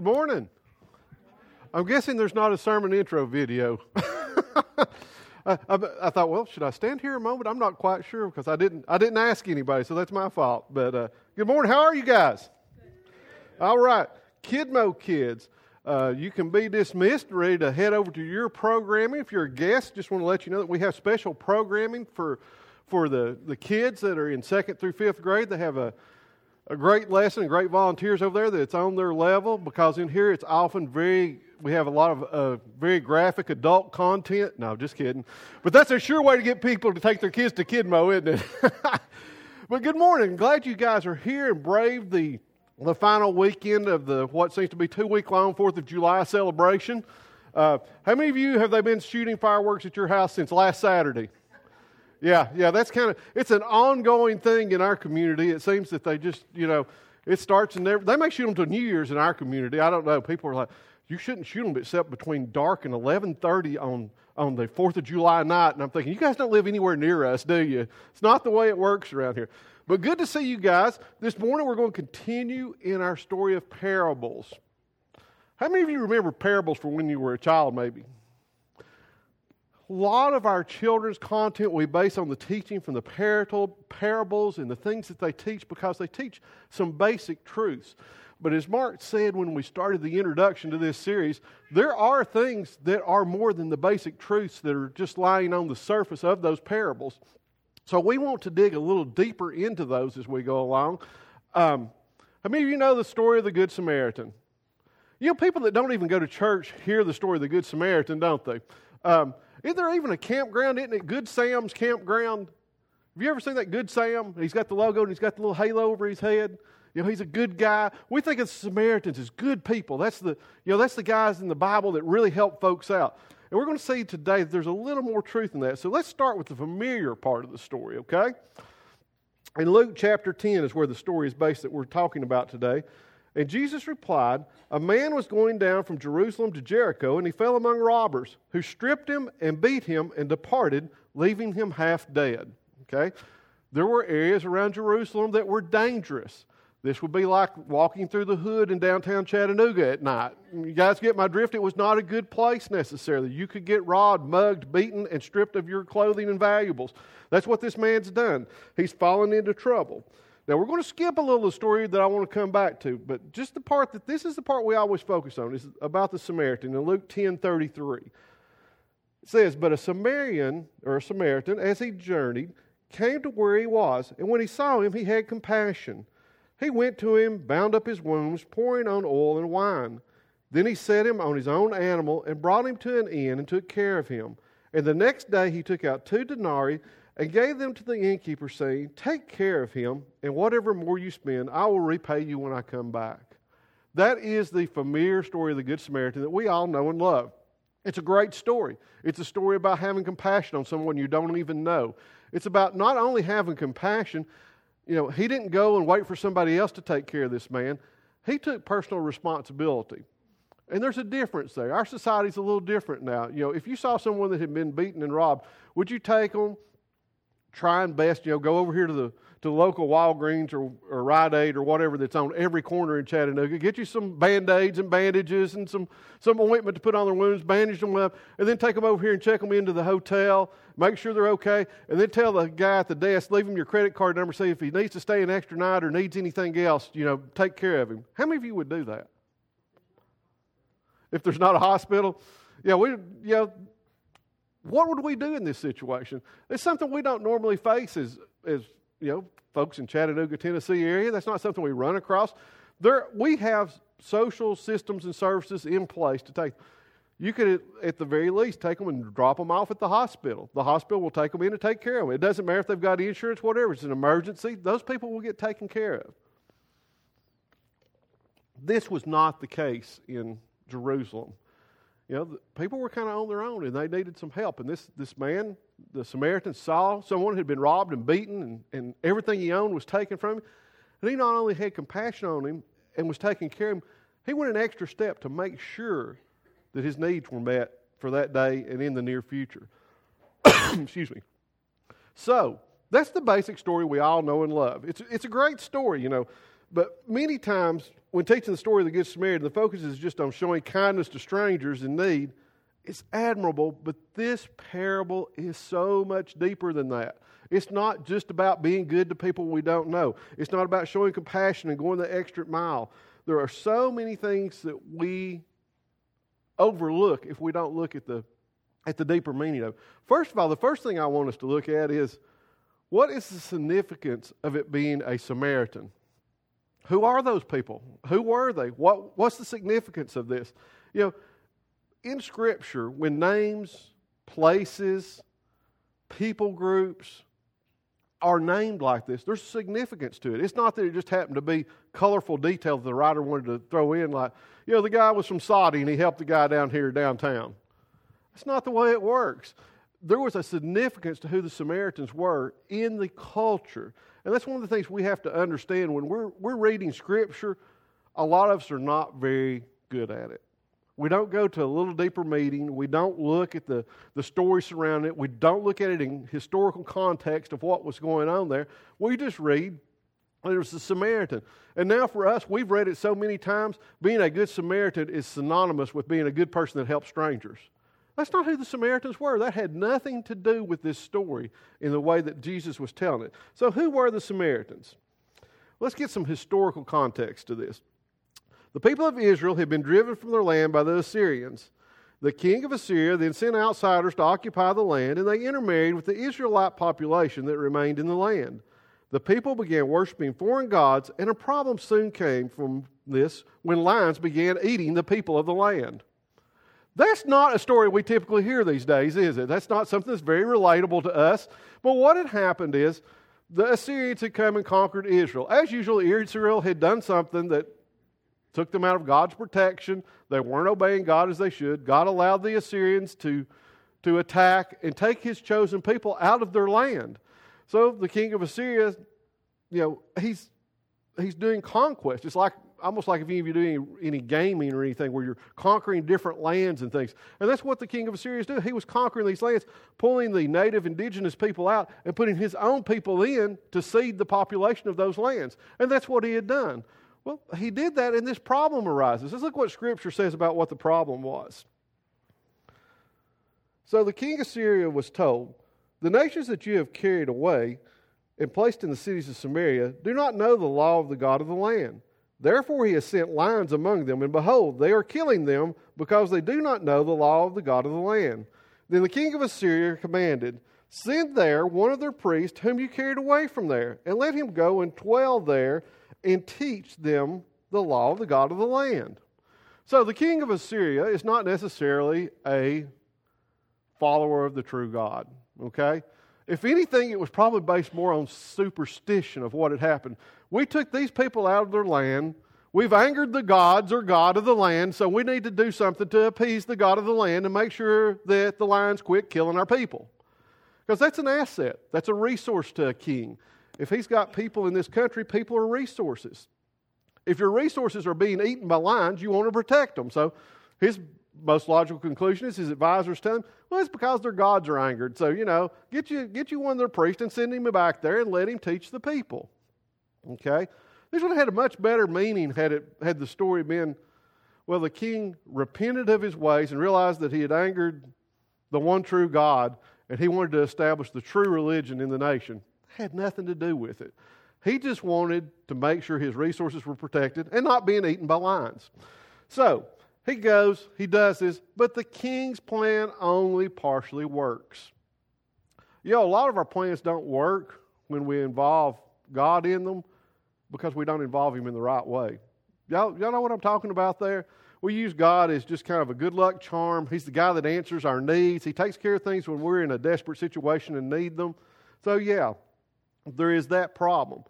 Good morning. I'm guessing there's not a sermon intro video. I, I, I, thought, well, should I stand here a moment? I'm not quite sure because I didn't, I didn't ask anybody, so that's my fault. But uh, good morning. How are you guys? All right. Kidmo kids, uh, you can be dismissed, ready to head over to your programming. If you're a guest, just want to let you know that we have special programming for, for the, the kids that are in second through fifth grade. They have a a great lesson, great volunteers over there that's on their level because in here it's often very, we have a lot of uh, very graphic adult content. No, just kidding. But that's a sure way to get people to take their kids to Kidmo, isn't it? but good morning. Glad you guys are here and brave the, the final weekend of the what seems to be two week long 4th of July celebration. Uh, how many of you have they been shooting fireworks at your house since last Saturday? Yeah, yeah, that's kind of, it's an ongoing thing in our community. It seems that they just, you know, it starts and they may shoot them to New Year's in our community. I don't know. People are like, you shouldn't shoot them except between dark and 11.30 on, on the 4th of July night. And I'm thinking, you guys don't live anywhere near us, do you? It's not the way it works around here. But good to see you guys. This morning we're going to continue in our story of parables. How many of you remember parables from when you were a child, maybe? A lot of our children's content we base on the teaching from the parables and the things that they teach because they teach some basic truths. But as Mark said when we started the introduction to this series, there are things that are more than the basic truths that are just lying on the surface of those parables. So we want to dig a little deeper into those as we go along. Um, how many of you know the story of the Good Samaritan? You know, people that don't even go to church hear the story of the Good Samaritan, don't they? Um, isn't there even a campground, isn't it? Good Sam's campground. Have you ever seen that Good Sam? He's got the logo and he's got the little halo over his head. You know, he's a good guy. We think of Samaritans as good people. That's the, you know, that's the guys in the Bible that really help folks out. And we're going to see today that there's a little more truth in that. So let's start with the familiar part of the story, okay? In Luke chapter 10 is where the story is based that we're talking about today. And Jesus replied, A man was going down from Jerusalem to Jericho, and he fell among robbers, who stripped him and beat him and departed, leaving him half dead. Okay? There were areas around Jerusalem that were dangerous. This would be like walking through the hood in downtown Chattanooga at night. You guys get my drift? It was not a good place necessarily. You could get robbed, mugged, beaten, and stripped of your clothing and valuables. That's what this man's done. He's fallen into trouble. Now, we're going to skip a little of the story that I want to come back to, but just the part that this is the part we always focus on is about the Samaritan in Luke 10 33. It says, But a Samaritan, or a Samaritan, as he journeyed, came to where he was, and when he saw him, he had compassion. He went to him, bound up his wounds, pouring on oil and wine. Then he set him on his own animal and brought him to an inn and took care of him. And the next day he took out two denarii and gave them to the innkeeper, saying, Take care of him, and whatever more you spend, I will repay you when I come back. That is the familiar story of the Good Samaritan that we all know and love. It's a great story. It's a story about having compassion on someone you don't even know. It's about not only having compassion, you know, he didn't go and wait for somebody else to take care of this man, he took personal responsibility. And there's a difference there. Our society's a little different now. You know, if you saw someone that had been beaten and robbed, would you take them? Trying best, you know, go over here to the to the local Walgreens or, or Rite Aid or whatever that's on every corner in Chattanooga. Get you some band aids and bandages and some, some ointment to put on their wounds, bandage them up, and then take them over here and check them into the hotel, make sure they're okay, and then tell the guy at the desk, leave him your credit card number, see if he needs to stay an extra night or needs anything else, you know, take care of him. How many of you would do that? If there's not a hospital? Yeah, we, know, what would we do in this situation? It's something we don't normally face as, as you know, folks in Chattanooga, Tennessee area. That's not something we run across. There, we have social systems and services in place to take. You could, at the very least, take them and drop them off at the hospital. The hospital will take them in and take care of them. It doesn't matter if they've got insurance, whatever. It's an emergency. Those people will get taken care of. This was not the case in Jerusalem you know, people were kind of on their own and they needed some help. And this, this man, the Samaritan, saw someone had been robbed and beaten and, and everything he owned was taken from him. And he not only had compassion on him and was taking care of him, he went an extra step to make sure that his needs were met for that day and in the near future. Excuse me. So, that's the basic story we all know and love. It's, it's a great story, you know. But many times, when teaching the story of the Good Samaritan, the focus is just on showing kindness to strangers in need. It's admirable, but this parable is so much deeper than that. It's not just about being good to people we don't know. It's not about showing compassion and going the extra mile. There are so many things that we overlook if we don't look at the at the deeper meaning of. It. First of all, the first thing I want us to look at is what is the significance of it being a Samaritan? Who are those people? Who were they? What, what's the significance of this? You know, in Scripture, when names, places, people groups are named like this, there's significance to it. It's not that it just happened to be colorful detail that the writer wanted to throw in, like, you know, the guy was from Saudi and he helped the guy down here downtown. That's not the way it works. There was a significance to who the Samaritans were in the culture. And that's one of the things we have to understand when we're, we're reading Scripture. A lot of us are not very good at it. We don't go to a little deeper meaning. We don't look at the, the story surrounding it. We don't look at it in historical context of what was going on there. We just read there was the Samaritan. And now for us, we've read it so many times, being a good Samaritan is synonymous with being a good person that helps strangers. That's not who the Samaritans were. That had nothing to do with this story in the way that Jesus was telling it. So, who were the Samaritans? Let's get some historical context to this. The people of Israel had been driven from their land by the Assyrians. The king of Assyria then sent outsiders to occupy the land, and they intermarried with the Israelite population that remained in the land. The people began worshiping foreign gods, and a problem soon came from this when lions began eating the people of the land. That's not a story we typically hear these days, is it? That's not something that's very relatable to us. But what had happened is the Assyrians had come and conquered Israel. As usual, Israel had done something that took them out of God's protection. They weren't obeying God as they should. God allowed the Assyrians to, to attack and take his chosen people out of their land. So the king of Assyria, you know, he's, he's doing conquest. It's like almost like if any of you do any, any, gaming or anything where you're conquering different lands and things. And that's what the king of Assyria is doing. He was conquering these lands, pulling the native indigenous people out and putting his own people in to seed the population of those lands. And that's what he had done. Well, he did that, and this problem arises. Let's look what Scripture says about what the problem was. So the king of Syria was told, The nations that you have carried away and placed in the cities of Samaria do not know the law of the God of the land. Therefore, he has sent lions among them, and behold, they are killing them because they do not know the law of the God of the land. Then the king of Assyria commanded, Send there one of their priests whom you carried away from there, and let him go and dwell there and teach them the law of the God of the land. So the king of Assyria is not necessarily a follower of the true God, okay? If anything, it was probably based more on superstition of what had happened. We took these people out of their land. We've angered the gods or God of the land, so we need to do something to appease the God of the land and make sure that the lions quit killing our people. Because that's an asset, that's a resource to a king. If he's got people in this country, people are resources. If your resources are being eaten by lions, you want to protect them. So his most logical conclusion is his advisors tell him, well, it's because their gods are angered. So, you know, get you, get you one of their priests and send him back there and let him teach the people. Okay? This would have had a much better meaning had, it, had the story been, well, the king repented of his ways and realized that he had angered the one true God and he wanted to establish the true religion in the nation. It had nothing to do with it. He just wanted to make sure his resources were protected and not being eaten by lions. So, he goes, he does this, but the king's plan only partially works. You know, a lot of our plans don't work when we involve God in them because we don't involve Him in the right way. Y'all, y'all know what I'm talking about there? We use God as just kind of a good luck charm. He's the guy that answers our needs. He takes care of things when we're in a desperate situation and need them. So, yeah, there is that problem.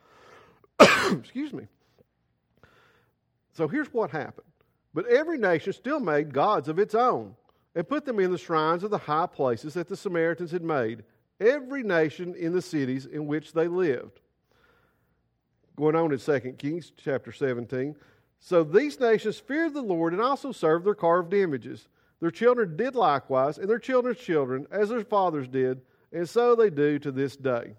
Excuse me. So, here's what happened but every nation still made gods of its own and put them in the shrines of the high places that the Samaritans had made, every nation in the cities in which they lived. Going on in 2 Kings chapter 17. So these nations feared the Lord and also served their carved images. Their children did likewise, and their children's children, as their fathers did, and so they do to this day.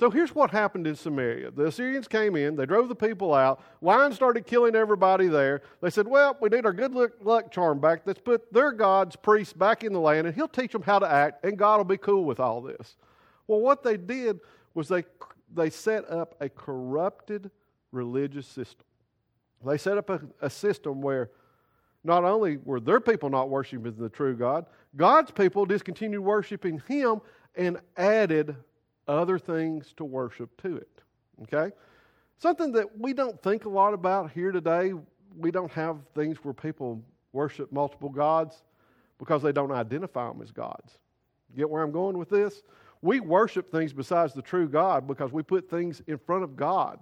So here's what happened in Samaria. The Assyrians came in, they drove the people out. Wine started killing everybody there. They said, Well, we need our good luck charm back. Let's put their God's priest back in the land, and he'll teach them how to act, and God will be cool with all this. Well, what they did was they, they set up a corrupted religious system. They set up a, a system where not only were their people not worshiping the true God, God's people discontinued worshiping Him and added other things to worship to it. Okay? Something that we don't think a lot about here today, we don't have things where people worship multiple gods because they don't identify them as gods. Get where I'm going with this? We worship things besides the true God because we put things in front of God.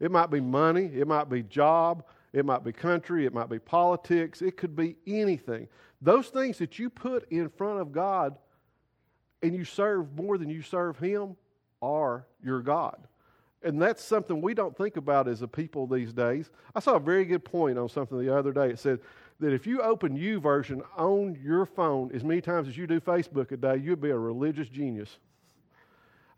It might be money, it might be job, it might be country, it might be politics, it could be anything. Those things that you put in front of God and you serve more than you serve Him are your God. And that's something we don't think about as a people these days. I saw a very good point on something the other day. It said that if you open U YouVersion on your phone as many times as you do Facebook a day, you'd be a religious genius.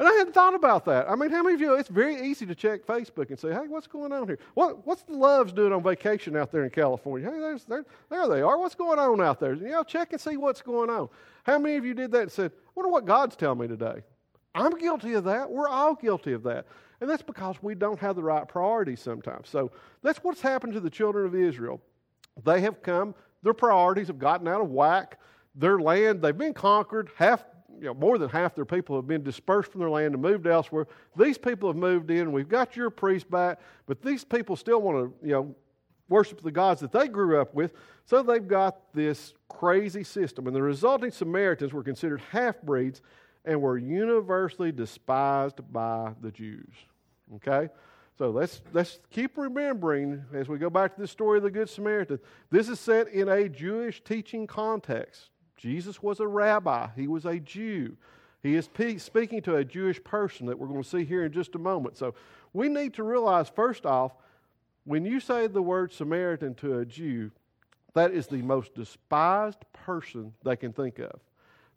And I hadn't thought about that. I mean, how many of you, it's very easy to check Facebook and say, hey, what's going on here? What, what's the loves doing on vacation out there in California? Hey, there's, there, there they are. What's going on out there? You know, check and see what's going on. How many of you did that and said, I wonder what God's telling me today? I'm guilty of that. We're all guilty of that. And that's because we don't have the right priorities sometimes. So that's what's happened to the children of Israel. They have come, their priorities have gotten out of whack. Their land, they've been conquered. Half you know, more than half their people have been dispersed from their land and moved elsewhere. These people have moved in. We've got your priest back, but these people still want to, you know, worship the gods that they grew up with. So they've got this crazy system. And the resulting Samaritans were considered half breeds and were universally despised by the Jews. Okay? So let's, let's keep remembering as we go back to the story of the Good Samaritan. This is set in a Jewish teaching context. Jesus was a rabbi, he was a Jew. He is speaking to a Jewish person that we're going to see here in just a moment. So we need to realize, first off, when you say the word Samaritan to a Jew, that is the most despised person they can think of.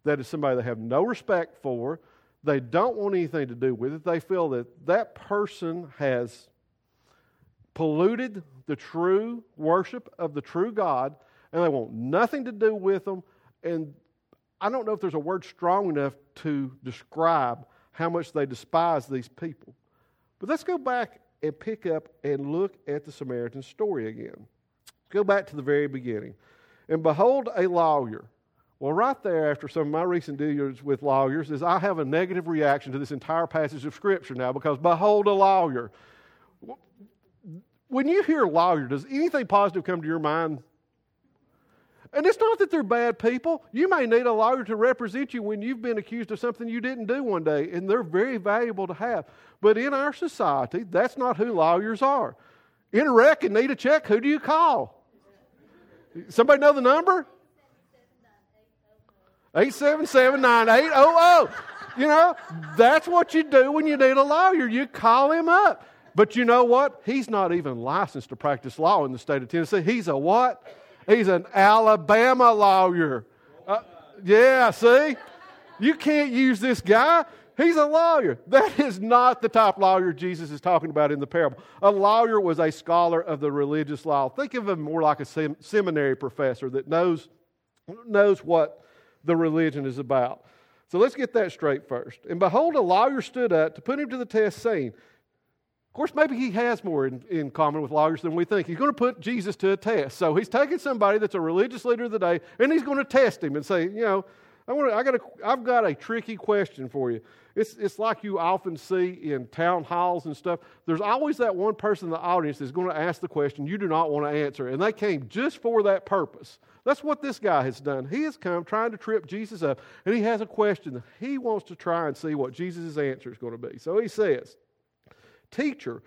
That is somebody they have no respect for. They don't want anything to do with it. They feel that that person has polluted the true worship of the true God, and they want nothing to do with them and I don't know if there's a word strong enough to describe how much they despise these people. But let's go back and pick up and look at the Samaritan story again. Go back to the very beginning. And behold, a lawyer. Well, right there, after some of my recent dealings with lawyers, is I have a negative reaction to this entire passage of Scripture now because behold, a lawyer. When you hear lawyer, does anything positive come to your mind? And it's not that they're bad people. You may need a lawyer to represent you when you've been accused of something you didn't do one day, and they're very valuable to have. But in our society, that's not who lawyers are. In a wreck and need a check, who do you call? Somebody know the number? 877-9800. You know, that's what you do when you need a lawyer. You call him up. But you know what? He's not even licensed to practice law in the state of Tennessee. He's a what? He's an Alabama lawyer. Uh, yeah, see? You can't use this guy. He's a lawyer. That is not the type lawyer Jesus is talking about in the parable. A lawyer was a scholar of the religious law. Think of him more like a sem- seminary professor that knows, knows what the religion is about. So let's get that straight first. And behold, a lawyer stood up to put him to the test, saying, of course, maybe he has more in, in common with lawyers than we think. He's going to put Jesus to a test. So he's taking somebody that's a religious leader of the day, and he's going to test him and say, you know, I want to, I got a, I've got a tricky question for you. It's, it's like you often see in town halls and stuff. There's always that one person in the audience that's going to ask the question you do not want to answer, and they came just for that purpose. That's what this guy has done. He has come trying to trip Jesus up, and he has a question that he wants to try and see what Jesus' answer is going to be. So he says, Teacher,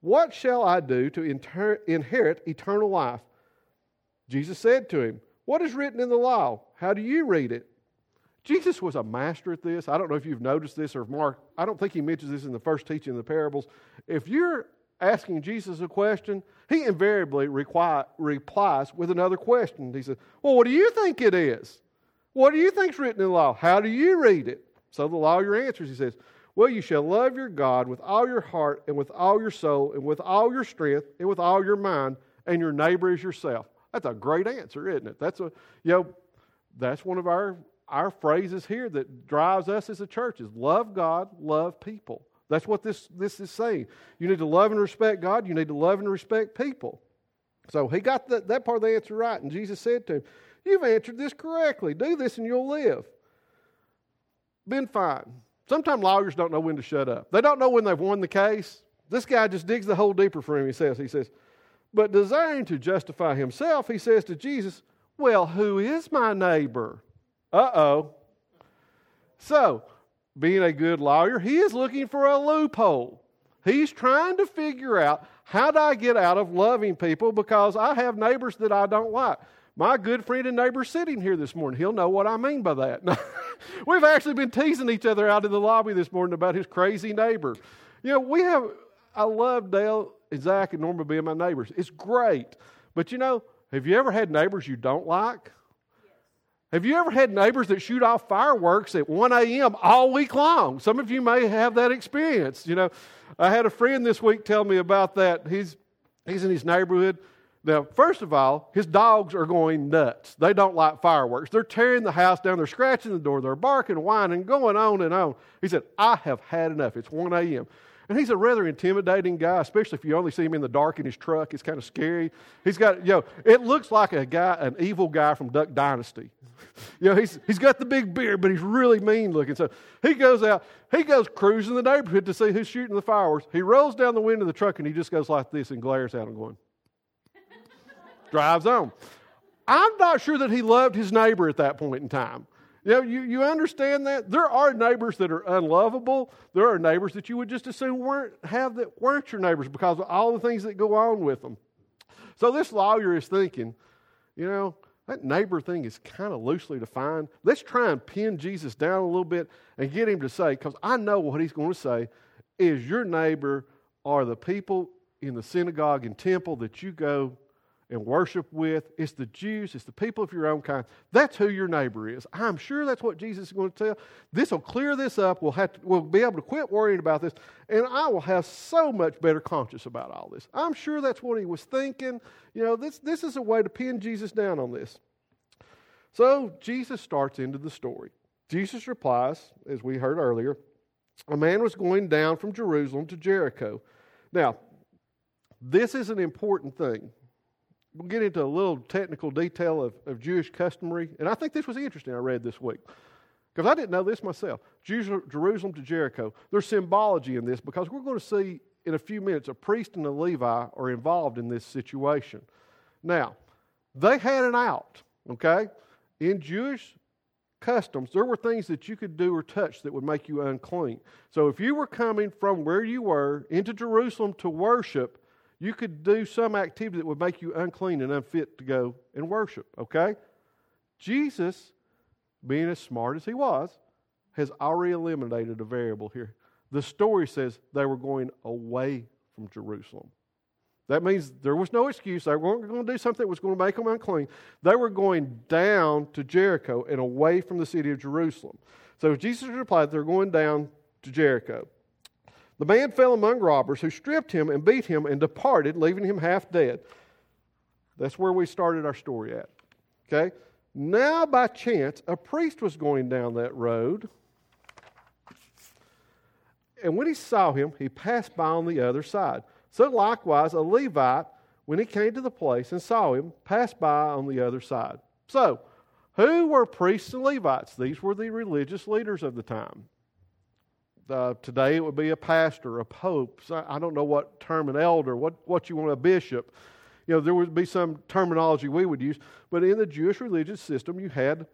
what shall I do to inter- inherit eternal life? Jesus said to him, What is written in the law? How do you read it? Jesus was a master at this. I don't know if you've noticed this or Mark, I don't think he mentions this in the first teaching of the parables. If you're asking Jesus a question, he invariably requi- replies with another question. He says, Well, what do you think it is? What do you think's written in the law? How do you read it? So the lawyer answers, he says, Well, you shall love your God with all your heart and with all your soul and with all your strength and with all your mind, and your neighbor as yourself. That's a great answer, isn't it? That's a you know, that's one of our our phrases here that drives us as a church is love God, love people. That's what this, this is saying. You need to love and respect God. You need to love and respect people. So he got that, that part of the answer right. And Jesus said to him, You've answered this correctly. Do this and you'll live. Been fine. Sometimes lawyers don't know when to shut up. They don't know when they've won the case. This guy just digs the hole deeper for him. He says, he says, but desiring to justify himself, he says to Jesus, Well, who is my neighbor? Uh oh. So, being a good lawyer, he is looking for a loophole. He's trying to figure out how do I get out of loving people because I have neighbors that I don't like. My good friend and neighbor sitting here this morning, he'll know what I mean by that. We've actually been teasing each other out in the lobby this morning about his crazy neighbor. You know, we have, I love Dale and Zach and Norma being my neighbors. It's great. But you know, have you ever had neighbors you don't like? Have you ever had neighbors that shoot off fireworks at 1 a.m. all week long? Some of you may have that experience. You know, I had a friend this week tell me about that. He's, he's in his neighborhood. Now, first of all, his dogs are going nuts. They don't like fireworks. They're tearing the house down. They're scratching the door. They're barking, whining, going on and on. He said, I have had enough. It's 1 a.m. And he's a rather intimidating guy, especially if you only see him in the dark in his truck. It's kind of scary. He's got, you know, it looks like a guy, an evil guy from Duck Dynasty. You know, he's, he's got the big beard, but he's really mean looking. So he goes out, he goes cruising the neighborhood to see who's shooting the fireworks. He rolls down the window of the truck and he just goes like this and glares at him, going, drives on. I'm not sure that he loved his neighbor at that point in time. You know, you, you understand that? There are neighbors that are unlovable. There are neighbors that you would just assume weren't have that weren't your neighbors because of all the things that go on with them. So this lawyer is thinking, you know, that neighbor thing is kind of loosely defined. Let's try and pin Jesus down a little bit and get him to say, because I know what he's going to say, is your neighbor are the people in the synagogue and temple that you go and worship with. It's the Jews, it's the people of your own kind. That's who your neighbor is. I'm sure that's what Jesus is going to tell. This will clear this up. We'll, have to, we'll be able to quit worrying about this, and I will have so much better conscience about all this. I'm sure that's what he was thinking. You know, this, this is a way to pin Jesus down on this. So Jesus starts into the story. Jesus replies, as we heard earlier, a man was going down from Jerusalem to Jericho. Now, this is an important thing we'll get into a little technical detail of, of Jewish customary. And I think this was interesting, I read this week. Because I didn't know this myself. Jerusalem to Jericho. There's symbology in this because we're going to see in a few minutes a priest and a Levi are involved in this situation. Now, they had an out, okay? In Jewish customs, there were things that you could do or touch that would make you unclean. So if you were coming from where you were into Jerusalem to worship, you could do some activity that would make you unclean and unfit to go and worship, okay? Jesus, being as smart as he was, has already eliminated a variable here. The story says they were going away from Jerusalem. That means there was no excuse. They weren't going to do something that was going to make them unclean. They were going down to Jericho and away from the city of Jerusalem. So Jesus replied, They're going down to Jericho. The man fell among robbers who stripped him and beat him and departed, leaving him half dead. That's where we started our story at. Okay? Now, by chance, a priest was going down that road. And when he saw him, he passed by on the other side. So, likewise, a Levite, when he came to the place and saw him, passed by on the other side. So, who were priests and Levites? These were the religious leaders of the time. Uh, today it would be a pastor, a pope. So I don't know what term, an elder, what, what you want, a bishop. You know, there would be some terminology we would use. But in the Jewish religious system, you had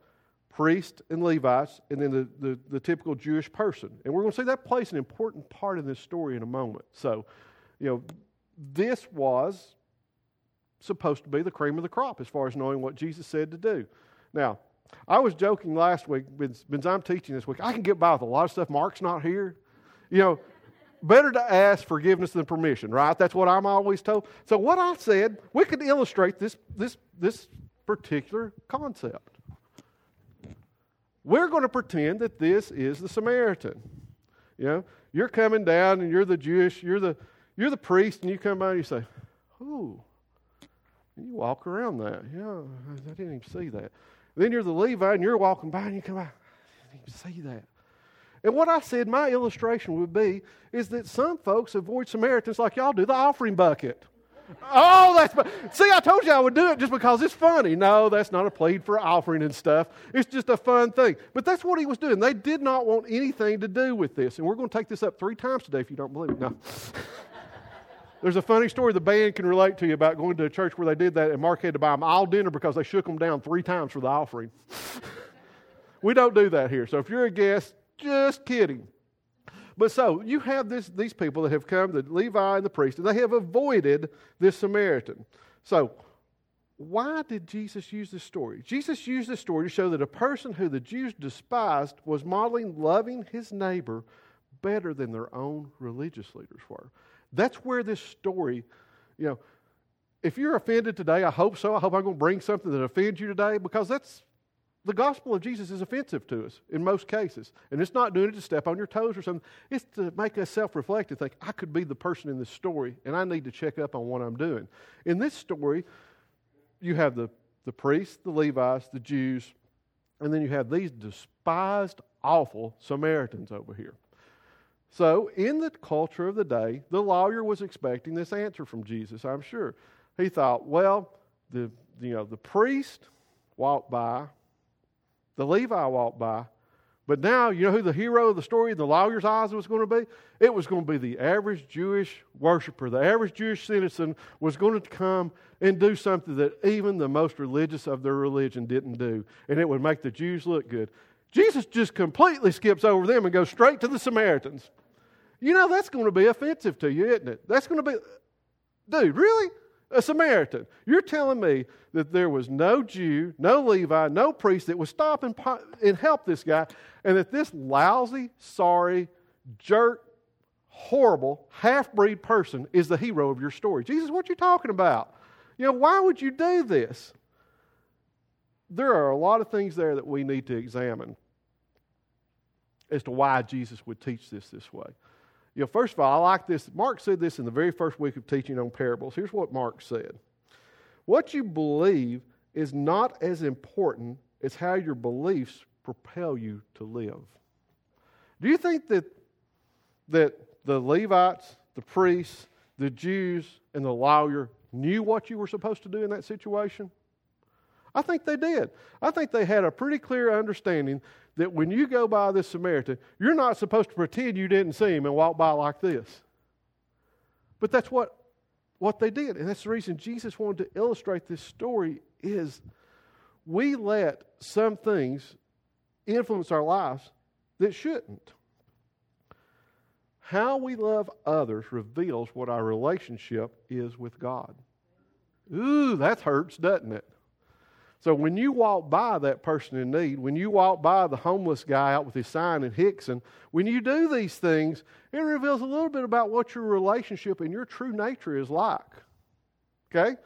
priests and Levites, and then the, the, the typical Jewish person. And we're going to see that plays an important part in this story in a moment. So, you know, this was supposed to be the cream of the crop as far as knowing what Jesus said to do. Now, I was joking last week, since I'm teaching this week, I can get by with a lot of stuff. Mark's not here. You know, better to ask forgiveness than permission, right? That's what I'm always told. So what I said, we could illustrate this, this, this particular concept. We're going to pretend that this is the Samaritan. You know, you're coming down and you're the Jewish, you're the you're the priest, and you come by and you say, "Ooh," and you walk around that. Yeah, I didn't even see that. Then you're the Levite, and you're walking by, and you come by. I didn't even see that. And what I said, my illustration would be, is that some folks avoid Samaritans like y'all do the offering bucket. Oh, that's see. I told you I would do it just because it's funny. No, that's not a plead for offering and stuff. It's just a fun thing. But that's what he was doing. They did not want anything to do with this, and we're going to take this up three times today. If you don't believe it, no. There's a funny story the band can relate to you about going to a church where they did that, and Mark had to buy them all dinner because they shook them down three times for the offering. we don't do that here. So if you're a guest, just kidding. But so you have this, these people that have come, the Levi and the priest, and they have avoided this Samaritan. So why did Jesus use this story? Jesus used this story to show that a person who the Jews despised was modeling loving his neighbor better than their own religious leaders were. That's where this story, you know, if you're offended today, I hope so. I hope I'm going to bring something that offends you today because that's the gospel of Jesus is offensive to us in most cases. And it's not doing it to step on your toes or something. It's to make us self reflect and think, I could be the person in this story, and I need to check up on what I'm doing. In this story, you have the, the priests, the Levites, the Jews, and then you have these despised, awful Samaritans over here. So, in the culture of the day, the lawyer was expecting this answer from Jesus, I'm sure. He thought, well, the, you know, the priest walked by, the Levi walked by. But now, you know who the hero of the story in the lawyer's eyes was going to be? It was going to be the average Jewish worshiper. The average Jewish citizen was going to come and do something that even the most religious of their religion didn't do. And it would make the Jews look good. Jesus just completely skips over them and goes straight to the Samaritans. You know, that's going to be offensive to you, isn't it? That's going to be, dude, really? a Samaritan. You're telling me that there was no Jew, no Levi, no priest that would stop and, and help this guy, and that this lousy, sorry, jerk, horrible, half breed person is the hero of your story. Jesus, what are you talking about? You know, why would you do this? There are a lot of things there that we need to examine as to why Jesus would teach this this way. You know, first of all, I like this. Mark said this in the very first week of teaching on parables. Here's what Mark said What you believe is not as important as how your beliefs propel you to live. Do you think that, that the Levites, the priests, the Jews, and the lawyer knew what you were supposed to do in that situation? I think they did. I think they had a pretty clear understanding that when you go by this Samaritan, you're not supposed to pretend you didn't see him and walk by like this. But that's what, what they did. And that's the reason Jesus wanted to illustrate this story is we let some things influence our lives that shouldn't. How we love others reveals what our relationship is with God. Ooh, that hurts, doesn't it? So when you walk by that person in need, when you walk by the homeless guy out with his sign in Hixson, when you do these things, it reveals a little bit about what your relationship and your true nature is like. Okay?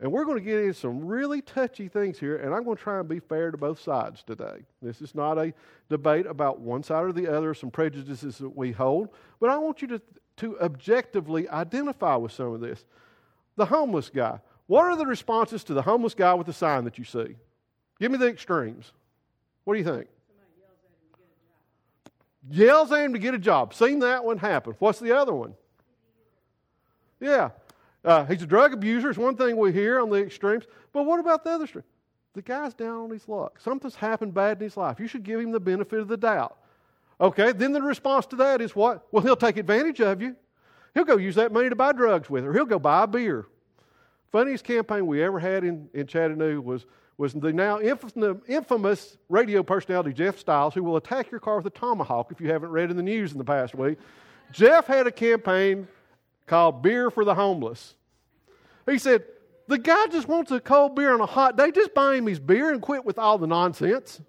And we're going to get into some really touchy things here, and I'm going to try and be fair to both sides today. This is not a debate about one side or the other, some prejudices that we hold, but I want you to, to objectively identify with some of this. The homeless guy. What are the responses to the homeless guy with the sign that you see? Give me the extremes. What do you think? Yells at him to get a job. Seen that one happen. What's the other one? Yeah. Uh, he's a drug abuser. It's one thing we hear on the extremes. But what about the other extreme? The guy's down on his luck. Something's happened bad in his life. You should give him the benefit of the doubt. Okay, then the response to that is what? Well, he'll take advantage of you. He'll go use that money to buy drugs with, or he'll go buy a beer funniest campaign we ever had in, in Chattanooga was, was the now infamous radio personality Jeff Styles, who will attack your car with a tomahawk if you haven't read in the news in the past week. Jeff had a campaign called Beer for the Homeless. He said, The guy just wants a cold beer on a hot day. Just buy him his beer and quit with all the nonsense.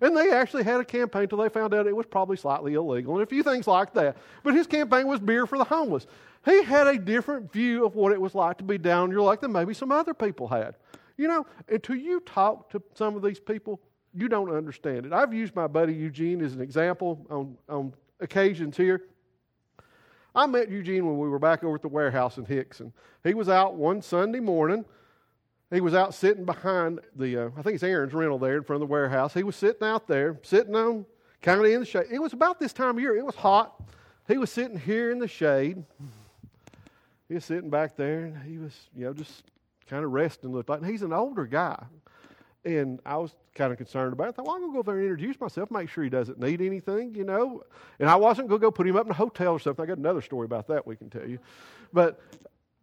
And they actually had a campaign until they found out it was probably slightly illegal and a few things like that. But his campaign was beer for the homeless. He had a different view of what it was like to be down in your luck than maybe some other people had. You know, until you talk to some of these people, you don't understand it. I've used my buddy Eugene as an example on, on occasions here. I met Eugene when we were back over at the warehouse in Hixson. He was out one Sunday morning. He was out sitting behind the, uh, I think it's Aaron's rental there in front of the warehouse. He was sitting out there, sitting on kind of in the shade. It was about this time of year. It was hot. He was sitting here in the shade. He was sitting back there, and he was, you know, just kind of resting. Looked like and he's an older guy, and I was kind of concerned about it. I thought, well, I'm going to go over there and introduce myself, make sure he doesn't need anything, you know. And I wasn't going to go put him up in a hotel or something. I got another story about that we can tell you. But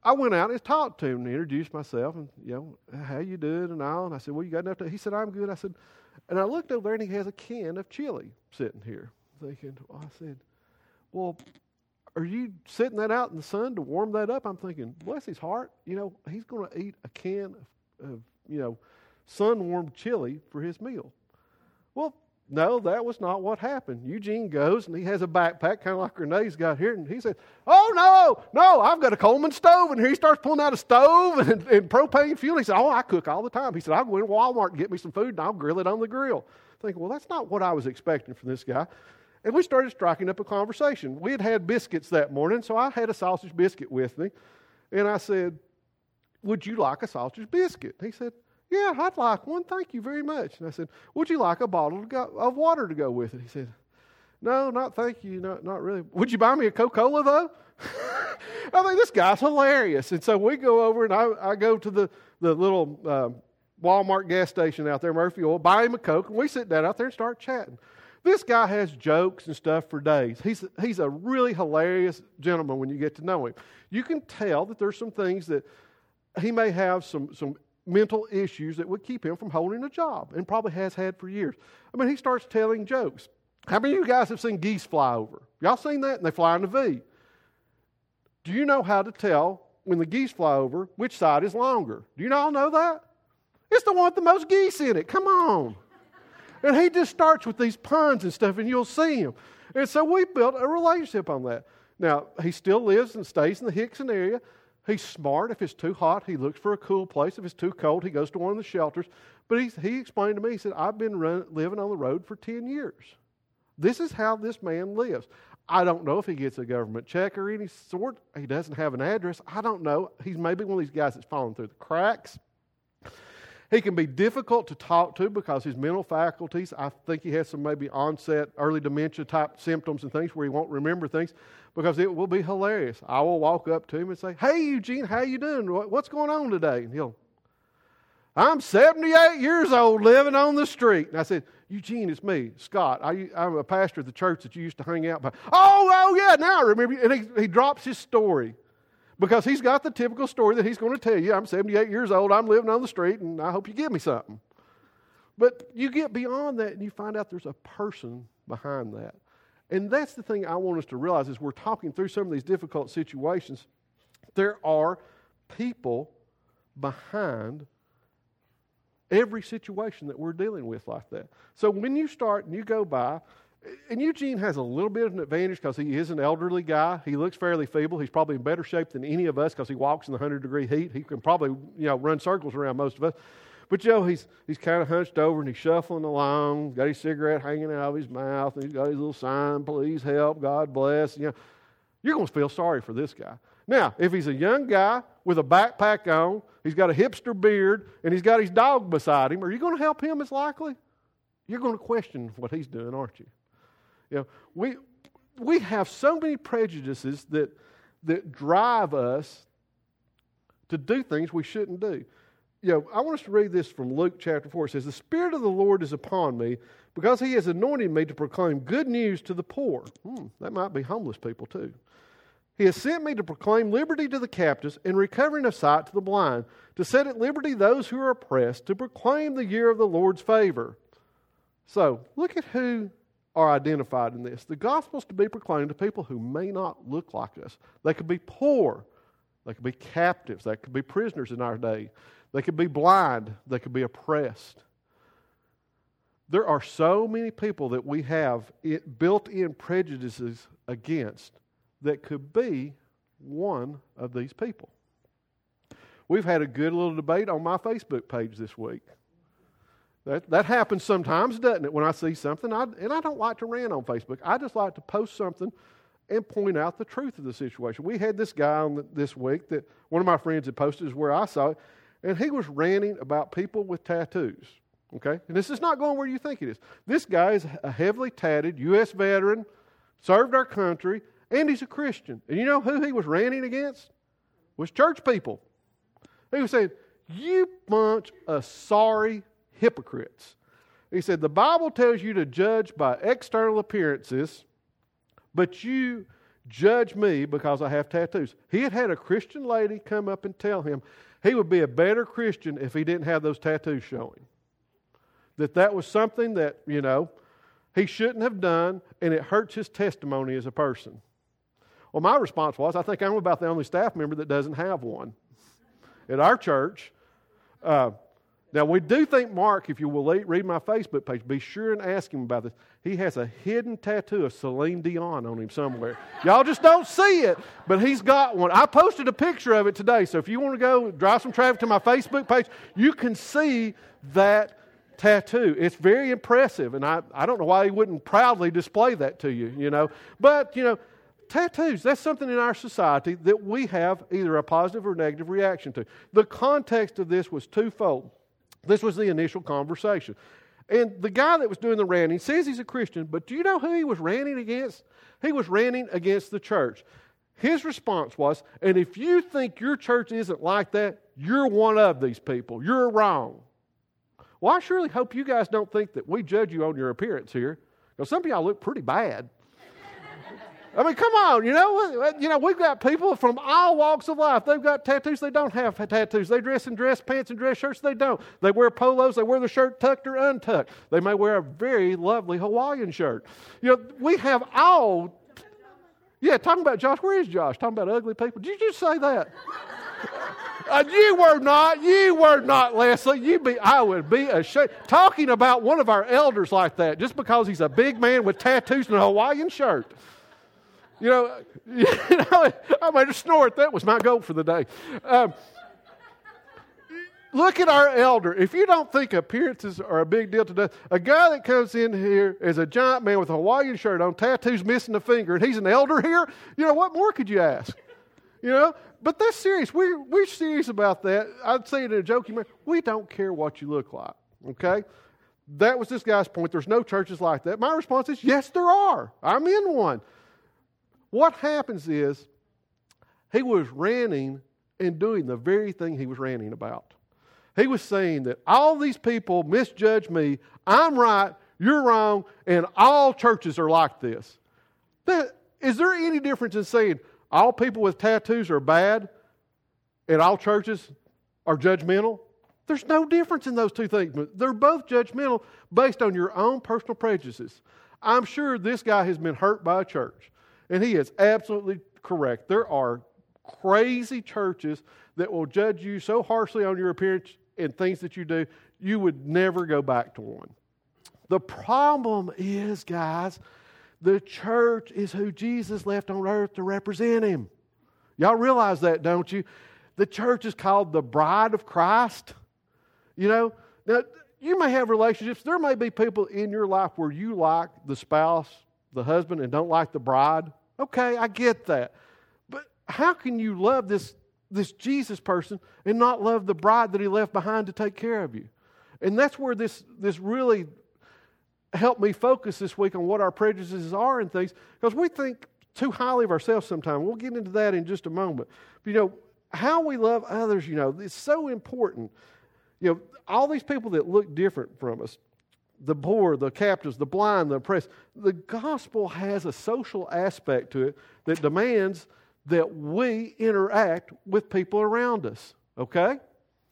I went out and talked to him and introduced myself and, you know, how you doing and all. And I said, well, you got enough to, he said, I'm good. I said, and I looked over there and he has a can of chili sitting here. Thinking, well, I said, well, are you sitting that out in the sun to warm that up? I'm thinking, bless his heart, you know, he's going to eat a can of, of you know, sun warmed chili for his meal. Well, no, that was not what happened. Eugene goes and he has a backpack, kind of like Renee's got here, and he said, Oh, no, no, I've got a Coleman stove. And here he starts pulling out a stove and, and propane fuel. He said, Oh, I cook all the time. He said, I'll go in Walmart and get me some food and I'll grill it on the grill. Thinking, well, that's not what I was expecting from this guy. And we started striking up a conversation. We had had biscuits that morning, so I had a sausage biscuit with me. And I said, Would you like a sausage biscuit? He said, Yeah, I'd like one. Thank you very much. And I said, Would you like a bottle of water to go with it? He said, No, not thank you. Not, not really. Would you buy me a Coca Cola, though? I mean, this guy's hilarious. And so we go over and I, I go to the, the little uh, Walmart gas station out there, Murphy Oil, buy him a Coke, and we sit down out there and start chatting. This guy has jokes and stuff for days. He's, he's a really hilarious gentleman when you get to know him. You can tell that there's some things that he may have some, some mental issues that would keep him from holding a job and probably has had for years. I mean, he starts telling jokes. How many of you guys have seen geese fly over? Y'all seen that? And they fly in a V. Do you know how to tell when the geese fly over which side is longer? Do you all know that? It's the one with the most geese in it. Come on. And he just starts with these puns and stuff, and you'll see him. And so we built a relationship on that. Now, he still lives and stays in the Hixson area. He's smart. If it's too hot, he looks for a cool place. If it's too cold, he goes to one of the shelters. But he, he explained to me, he said, I've been run, living on the road for 10 years. This is how this man lives. I don't know if he gets a government check or any sort. He doesn't have an address. I don't know. He's maybe one of these guys that's falling through the cracks. He can be difficult to talk to because his mental faculties, I think he has some maybe onset early dementia type symptoms and things where he won't remember things because it will be hilarious. I will walk up to him and say, Hey, Eugene, how you doing? What's going on today? And he'll, I'm 78 years old living on the street. And I said, Eugene, it's me, Scott. I, am a pastor of the church that you used to hang out by. Oh, oh, yeah, now I remember. And he, he drops his story because he's got the typical story that he's going to tell you. I'm 78 years old, I'm living on the street, and I hope you give me something. But you get beyond that and you find out there's a person behind that. And that's the thing I want us to realize as we're talking through some of these difficult situations. There are people behind every situation that we're dealing with like that. So when you start and you go by, and Eugene has a little bit of an advantage because he is an elderly guy. He looks fairly feeble. He's probably in better shape than any of us because he walks in the 100 degree heat. He can probably, you know, run circles around most of us. But Joe, he's, he's kind of hunched over and he's shuffling along, got his cigarette hanging out of his mouth, and he's got his little sign, please help, God bless. You know, you're going to feel sorry for this guy. Now, if he's a young guy with a backpack on, he's got a hipster beard, and he's got his dog beside him, are you going to help him as likely? You're going to question what he's doing, aren't you? You know, we, we have so many prejudices that, that drive us to do things we shouldn't do. You know, I want us to read this from Luke chapter 4. It says, The Spirit of the Lord is upon me because he has anointed me to proclaim good news to the poor. Hmm, that might be homeless people too. He has sent me to proclaim liberty to the captives and recovering of sight to the blind, to set at liberty those who are oppressed, to proclaim the year of the Lord's favor. So, look at who are identified in this. The gospel is to be proclaimed to people who may not look like us. They could be poor, they could be captives, they could be prisoners in our day, they could be blind, they could be oppressed. There are so many people that we have built in prejudices against that could be one of these people. We've had a good little debate on my Facebook page this week. That, that happens sometimes, doesn't it? When I see something, I, and I don't like to rant on Facebook. I just like to post something and point out the truth of the situation. We had this guy on the, this week that one of my friends had posted is where I saw it, and he was ranting about people with tattoos. Okay? And this is not going where you think it is. This guy is a heavily tatted U.S. veteran, served our country, and he's a Christian. And you know who he was ranting against? Was church people. He was saying, You bunch of sorry hypocrites. He said, The Bible tells you to judge by external appearances, but you judge me because I have tattoos. He had had a Christian lady come up and tell him he would be a better Christian if he didn't have those tattoos showing. That that was something that, you know, he shouldn't have done, and it hurts his testimony as a person. Well, my response was I think I'm about the only staff member that doesn't have one at our church. Uh, now, we do think Mark, if you will read my Facebook page, be sure and ask him about this. He has a hidden tattoo of Celine Dion on him somewhere. Y'all just don't see it, but he's got one. I posted a picture of it today, so if you want to go drive some traffic to my Facebook page, you can see that tattoo. It's very impressive, and I, I don't know why he wouldn't proudly display that to you, you know. But, you know, tattoos, that's something in our society that we have either a positive or negative reaction to. The context of this was twofold. This was the initial conversation. And the guy that was doing the ranting says he's a Christian, but do you know who he was ranting against? He was ranting against the church. His response was, and if you think your church isn't like that, you're one of these people. You're wrong. Well, I surely hope you guys don't think that we judge you on your appearance here, because some of y'all look pretty bad. I mean, come on, you know, you know, we've got people from all walks of life. They've got tattoos, they don't have tattoos. They dress in dress pants and dress shirts, they don't. They wear polos, they wear the shirt tucked or untucked. They may wear a very lovely Hawaiian shirt. You know, we have all Yeah, talking about Josh, where is Josh? Talking about ugly people. Did you just say that? Uh, you were not, you were not, Leslie. You be, I would be ashamed. Talking about one of our elders like that, just because he's a big man with tattoos and a Hawaiian shirt. You know, I made a snort. That was my goal for the day. Um, look at our elder. If you don't think appearances are a big deal today, a guy that comes in here is a giant man with a Hawaiian shirt on, tattoos missing a finger, and he's an elder here, you know, what more could you ask? You know, but that's serious. We're, we're serious about that. I'd say it in a joking manner. We don't care what you look like, okay? That was this guy's point. There's no churches like that. My response is yes, there are. I'm in one. What happens is he was ranting and doing the very thing he was ranting about. He was saying that all these people misjudge me. I'm right, you're wrong, and all churches are like this. That, is there any difference in saying all people with tattoos are bad and all churches are judgmental? There's no difference in those two things. They're both judgmental based on your own personal prejudices. I'm sure this guy has been hurt by a church. And he is absolutely correct. There are crazy churches that will judge you so harshly on your appearance and things that you do, you would never go back to one. The problem is, guys, the church is who Jesus left on earth to represent him. Y'all realize that, don't you? The church is called the bride of Christ. You know, now you may have relationships. There may be people in your life where you like the spouse, the husband, and don't like the bride. Okay, I get that. But how can you love this, this Jesus person and not love the bride that he left behind to take care of you? And that's where this, this really helped me focus this week on what our prejudices are and things, because we think too highly of ourselves sometimes. We'll get into that in just a moment. But, you know, how we love others, you know, it's so important. You know, all these people that look different from us, the poor, the captives, the blind, the oppressed. The gospel has a social aspect to it that demands that we interact with people around us. Okay?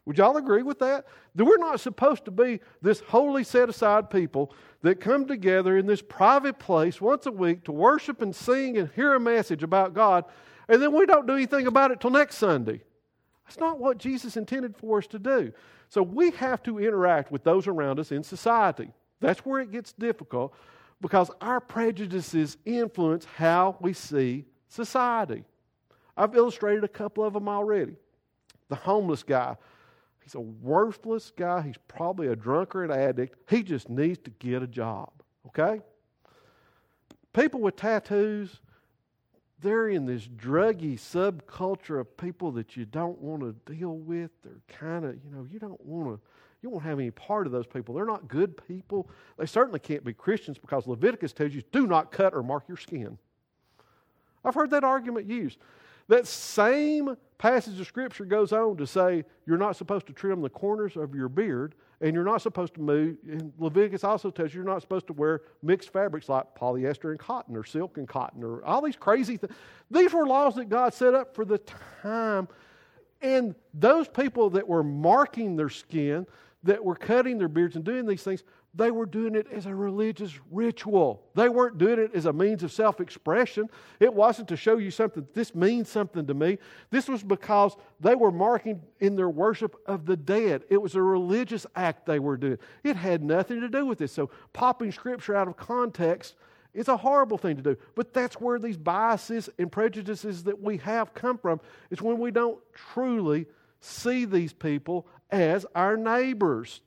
Would y'all agree with that? That we're not supposed to be this holy set aside people that come together in this private place once a week to worship and sing and hear a message about God, and then we don't do anything about it till next Sunday. That's not what Jesus intended for us to do. So we have to interact with those around us in society. That's where it gets difficult because our prejudices influence how we see society. I've illustrated a couple of them already. The homeless guy, He's a worthless guy. He's probably a drunkard addict. He just needs to get a job. Okay? People with tattoos, they're in this druggy subculture of people that you don't want to deal with. They're kind of, you know, you don't want to you won't have any part of those people. They're not good people. They certainly can't be Christians because Leviticus tells you do not cut or mark your skin. I've heard that argument used. That same passage of Scripture goes on to say you're not supposed to trim the corners of your beard and you're not supposed to move. And Leviticus also tells you you're not supposed to wear mixed fabrics like polyester and cotton or silk and cotton or all these crazy things. These were laws that God set up for the time. And those people that were marking their skin, that were cutting their beards and doing these things, they were doing it as a religious ritual. They weren't doing it as a means of self expression. It wasn't to show you something, this means something to me. This was because they were marking in their worship of the dead. It was a religious act they were doing. It had nothing to do with this. So, popping scripture out of context is a horrible thing to do. But that's where these biases and prejudices that we have come from, is when we don't truly see these people as our neighbors.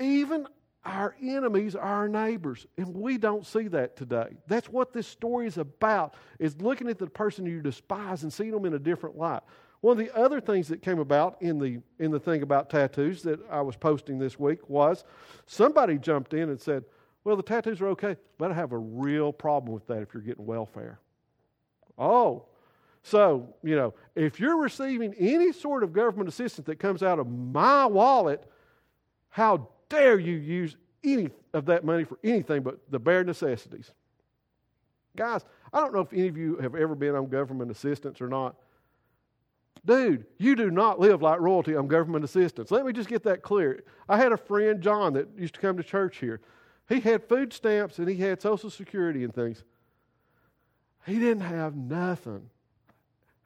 Even our enemies are our neighbors, and we don't see that today. That's what this story is about, is looking at the person you despise and seeing them in a different light. One of the other things that came about in the, in the thing about tattoos that I was posting this week was somebody jumped in and said, Well, the tattoos are okay, but I have a real problem with that if you're getting welfare. Oh, so, you know, if you're receiving any sort of government assistance that comes out of my wallet, how dare you use any of that money for anything but the bare necessities? Guys, I don't know if any of you have ever been on government assistance or not. Dude, you do not live like royalty on government assistance. Let me just get that clear. I had a friend, John, that used to come to church here. He had food stamps and he had Social Security and things. He didn't have nothing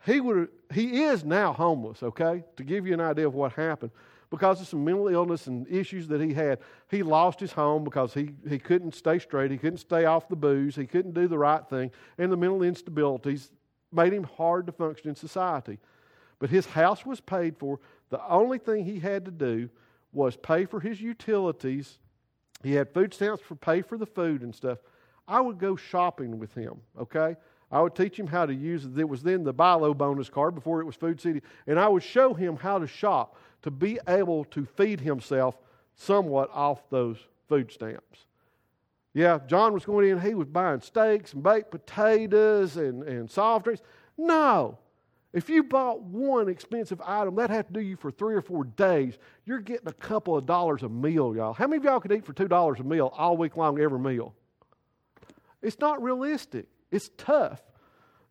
he would he is now homeless, okay? To give you an idea of what happened. Because of some mental illness and issues that he had, he lost his home because he, he couldn't stay straight. He couldn't stay off the booze. He couldn't do the right thing. And the mental instabilities made him hard to function in society. But his house was paid for. The only thing he had to do was pay for his utilities. He had food stamps for pay for the food and stuff. I would go shopping with him, okay? I would teach him how to use it. Was then the BI-LO bonus card before it was Food City. And I would show him how to shop to be able to feed himself somewhat off those food stamps. Yeah, John was going in, he was buying steaks and baked potatoes and, and soft drinks. No. If you bought one expensive item, that had to do you for three or four days. You're getting a couple of dollars a meal, y'all. How many of y'all could eat for $2 a meal all week long, every meal? It's not realistic. It's tough.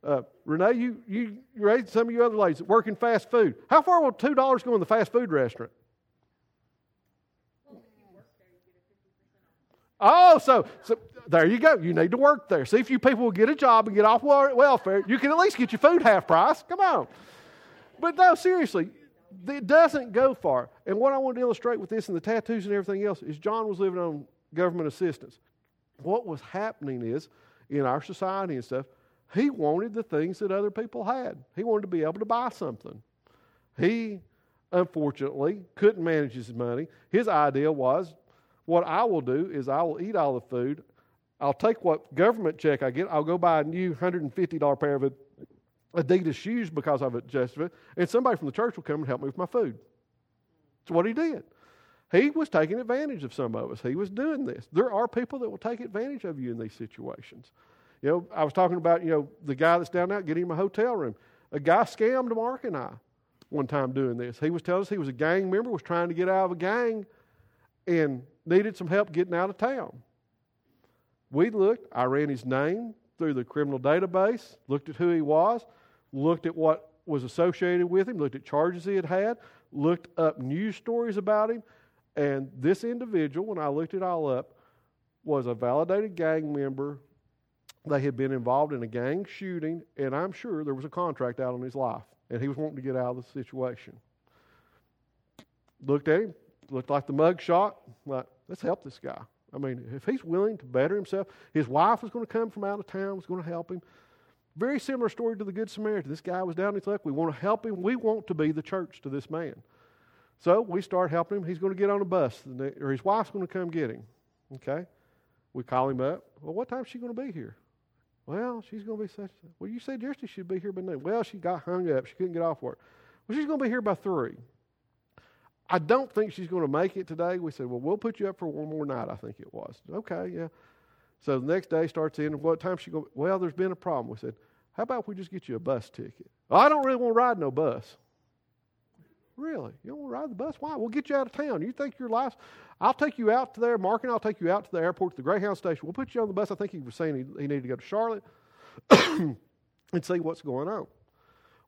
Uh, Renee, you, you raised some of you other ladies that work in fast food. How far will $2 go in the fast food restaurant? Oh, so, so there you go. You need to work there. See if you people will get a job and get off welfare. You can at least get your food half price. Come on. But no, seriously, it doesn't go far. And what I want to illustrate with this and the tattoos and everything else is John was living on government assistance. What was happening is in our society and stuff, he wanted the things that other people had. He wanted to be able to buy something. He, unfortunately, couldn't manage his money. His idea was what I will do is I will eat all the food. I'll take what government check I get. I'll go buy a new $150 pair of Adidas shoes because I've adjusted it, and somebody from the church will come and help me with my food. That's what he did. He was taking advantage of some of us. He was doing this. There are people that will take advantage of you in these situations. You know, I was talking about, you know, the guy that's down there getting him a hotel room. A guy scammed Mark and I one time doing this. He was telling us he was a gang member, was trying to get out of a gang, and needed some help getting out of town. We looked, I ran his name through the criminal database, looked at who he was, looked at what was associated with him, looked at charges he had had, looked up news stories about him, and this individual, when I looked it all up, was a validated gang member. They had been involved in a gang shooting, and I'm sure there was a contract out on his life, and he was wanting to get out of the situation. Looked at him, looked like the mug shot. Like, let's help this guy. I mean, if he's willing to better himself, his wife was going to come from out of town, was going to help him. Very similar story to the Good Samaritan. This guy was down his luck. We want to help him. We want to be the church to this man. So we start helping him. He's going to get on a bus, or his wife's going to come get him. Okay? We call him up. Well, what time is she going to be here? Well, she's going to be such. Well, you said yesterday she'd be here by noon. Well, she got hung up. She couldn't get off work. Well, she's going to be here by three. I don't think she's going to make it today. We said, well, we'll put you up for one more night. I think it was. Okay, yeah. So the next day starts in. What time she going? Well, there's been a problem. We said, how about we just get you a bus ticket? Oh, I don't really want to ride no bus. Really? You don't want to ride the bus? Why? We'll get you out of town. You think your life? I'll take you out to there, Mark, and I'll take you out to the airport, to the Greyhound station. We'll put you on the bus. I think he was saying he, he needed to go to Charlotte and see what's going on.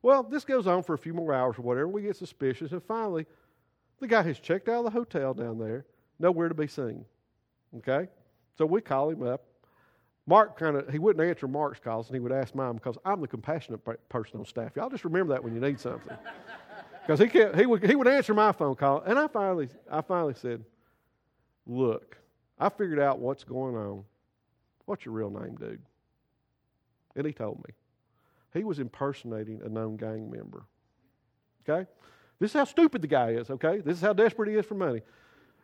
Well, this goes on for a few more hours or whatever. We get suspicious, and finally, the guy has checked out of the hotel down there, nowhere to be seen. Okay? So we call him up. Mark kind of, he wouldn't answer Mark's calls, and he would ask mine because I'm the compassionate person on staff. Y'all just remember that when you need something. Because he, can't, he, would, he would answer my phone call. And I finally, I finally said, Look, I figured out what's going on. What's your real name, dude? And he told me. He was impersonating a known gang member. Okay? This is how stupid the guy is, okay? This is how desperate he is for money.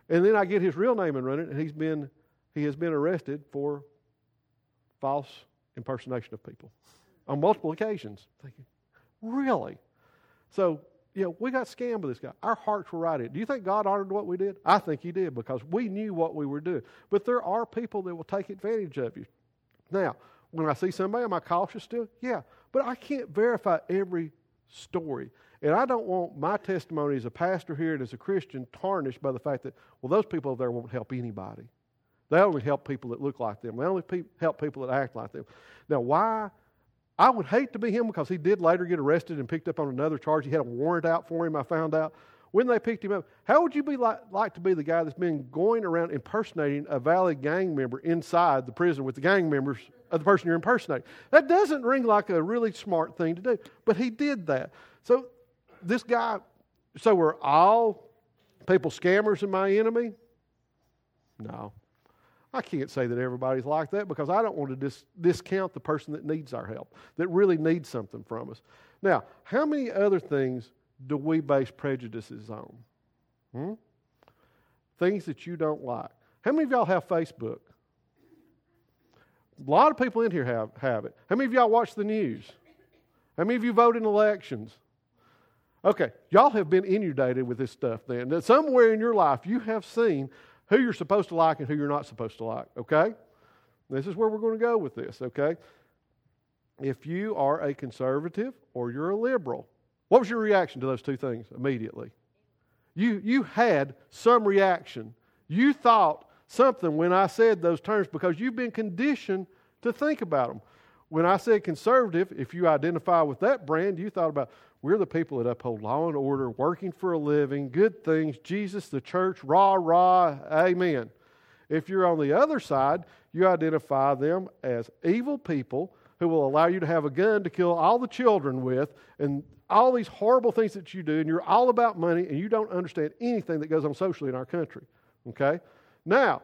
And then I get his real name and run it, and he's been, he has been arrested for false impersonation of people on multiple occasions. Thinking, really? So you know, we got scammed by this guy. Our hearts were right in. Do you think God honored what we did? I think He did because we knew what we were doing. But there are people that will take advantage of you. Now, when I see somebody, am I cautious still? Yeah. But I can't verify every story. And I don't want my testimony as a pastor here and as a Christian tarnished by the fact that, well, those people over there won't help anybody. They only help people that look like them. They only pe- help people that act like them. Now, why I would hate to be him because he did later get arrested and picked up on another charge. He had a warrant out for him, I found out. When they picked him up, how would you be like, like to be the guy that's been going around impersonating a Valley gang member inside the prison with the gang members of the person you're impersonating? That doesn't ring like a really smart thing to do, but he did that. So this guy, so were all people scammers and my enemy? No. I can't say that everybody's like that because I don't want to dis- discount the person that needs our help, that really needs something from us. Now, how many other things do we base prejudices on? Hmm? Things that you don't like. How many of y'all have Facebook? A lot of people in here have, have it. How many of y'all watch the news? How many of you vote in elections? Okay, y'all have been inundated with this stuff then. Somewhere in your life you have seen who you're supposed to like and who you're not supposed to like, okay? This is where we're going to go with this, okay? If you are a conservative or you're a liberal, what was your reaction to those two things immediately? You, you had some reaction. You thought something when I said those terms because you've been conditioned to think about them. When I said conservative, if you identify with that brand, you thought about, we're the people that uphold law and order, working for a living, good things, Jesus, the church, rah, rah, amen. If you're on the other side, you identify them as evil people who will allow you to have a gun to kill all the children with and all these horrible things that you do, and you're all about money and you don't understand anything that goes on socially in our country. Okay? Now,